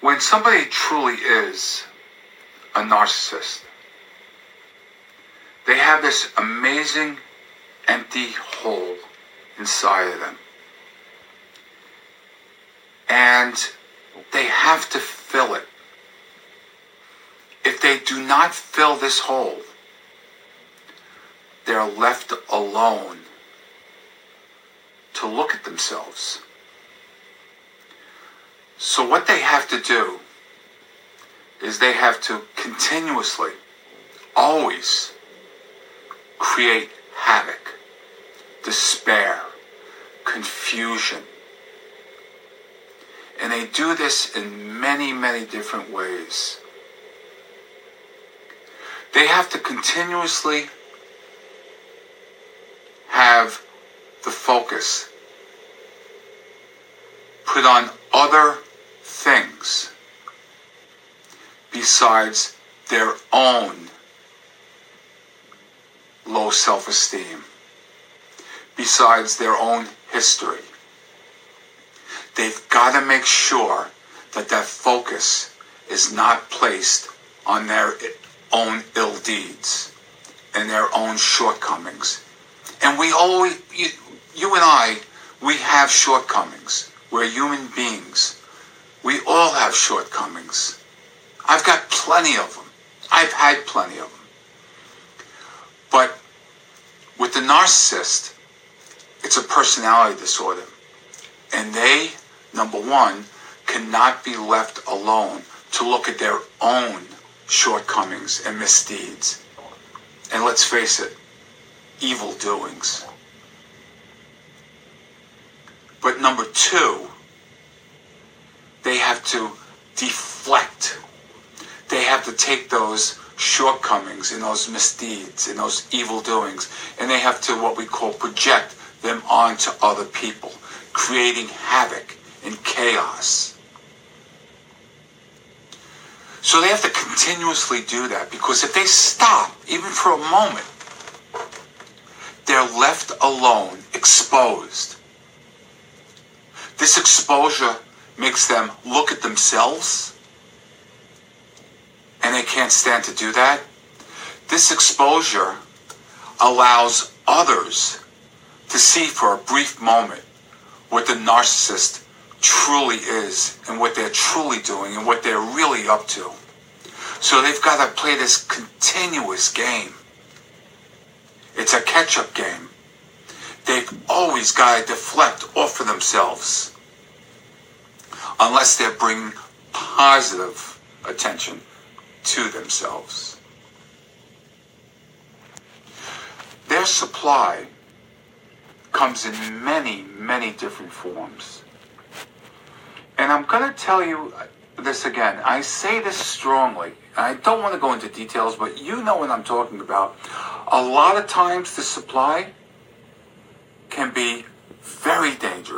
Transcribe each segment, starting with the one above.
when somebody truly is a narcissist, they have this amazing empty hole inside of them. And they have to fill it. If they do not fill this hole, they're left alone to look at themselves. So, what they have to do is they have to continuously, always create havoc, despair, confusion. And they do this in many, many different ways. They have to continuously have the focus put on other things besides their own low self esteem, besides their own history. They've got to make sure that that focus is not placed on their own ill deeds and their own shortcomings. And we always, you, you and I, we have shortcomings. We're human beings. We all have shortcomings. I've got plenty of them. I've had plenty of them. But with the narcissist, it's a personality disorder. And they, number one, cannot be left alone to look at their own shortcomings and misdeeds. And let's face it, evil doings. But number two, to deflect. They have to take those shortcomings and those misdeeds and those evil doings and they have to what we call project them onto other people, creating havoc and chaos. So they have to continuously do that because if they stop, even for a moment, they're left alone, exposed. This exposure makes them look at themselves, and they can't stand to do that. This exposure allows others to see for a brief moment what the narcissist truly is and what they're truly doing and what they're really up to. So they've got to play this continuous game. It's a catch-up game. They've always got to deflect off of themselves unless they're bringing positive attention to themselves. Their supply comes in many, many different forms. And I'm going to tell you this again. I say this strongly. I don't want to go into details, but you know what I'm talking about. A lot of times the supply can be very dangerous,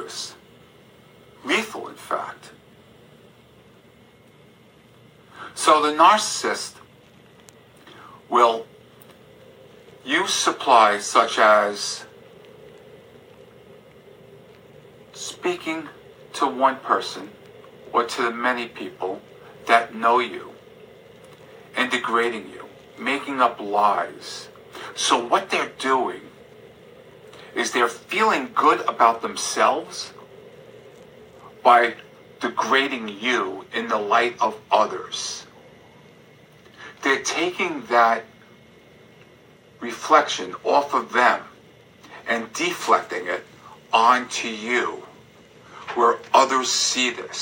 So the narcissist will use supplies such as speaking to one person or to the many people that know you and degrading you, making up lies. So what they're doing is they're feeling good about themselves by degrading you in the light of others. They're taking that reflection off of them and deflecting it onto you where others see this.